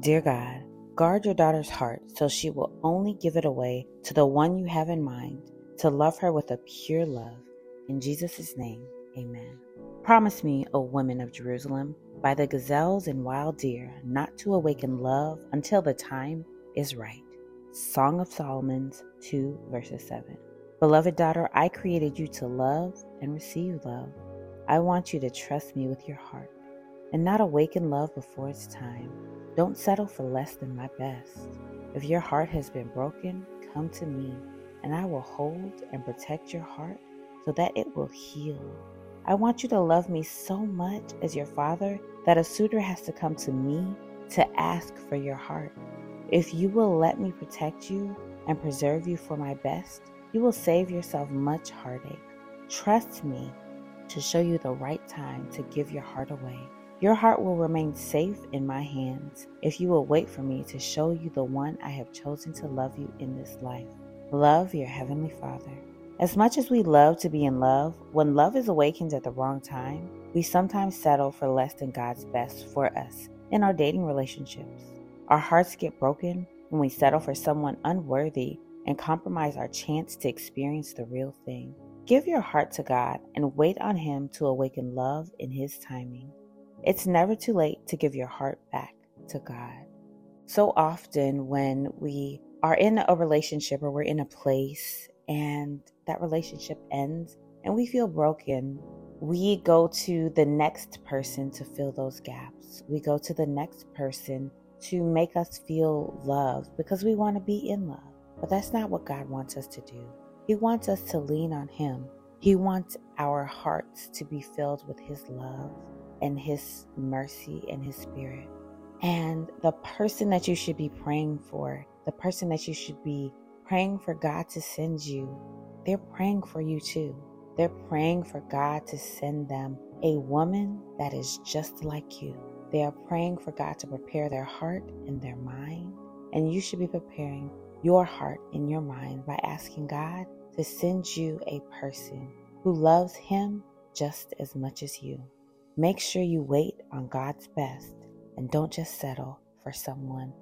Dear God, guard your daughter's heart so she will only give it away to the one you have in mind, to love her with a pure love. In Jesus' name, amen. Promise me, O women of Jerusalem, by the gazelles and wild deer, not to awaken love until the time is right. Song of Solomon's 2 verses 7. Beloved daughter, I created you to love and receive love. I want you to trust me with your heart and not awaken love before its time. Don't settle for less than my best. If your heart has been broken, come to me, and I will hold and protect your heart so that it will heal. I want you to love me so much as your father that a suitor has to come to me to ask for your heart. If you will let me protect you and preserve you for my best, you will save yourself much heartache. Trust me to show you the right time to give your heart away. Your heart will remain safe in my hands if you will wait for me to show you the one I have chosen to love you in this life. Love your Heavenly Father. As much as we love to be in love, when love is awakened at the wrong time, we sometimes settle for less than God's best for us in our dating relationships. Our hearts get broken when we settle for someone unworthy and compromise our chance to experience the real thing. Give your heart to God and wait on Him to awaken love in His timing. It's never too late to give your heart back to God. So often, when we are in a relationship or we're in a place and that relationship ends and we feel broken, we go to the next person to fill those gaps. We go to the next person to make us feel loved because we want to be in love. But that's not what God wants us to do. He wants us to lean on Him. He wants our hearts to be filled with His love and His mercy and His Spirit. And the person that you should be praying for, the person that you should be praying for God to send you, they're praying for you too. They're praying for God to send them a woman that is just like you. They are praying for God to prepare their heart and their mind. And you should be preparing your heart and your mind by asking God to send you a person who loves Him just as much as you. Make sure you wait on God's best and don't just settle for someone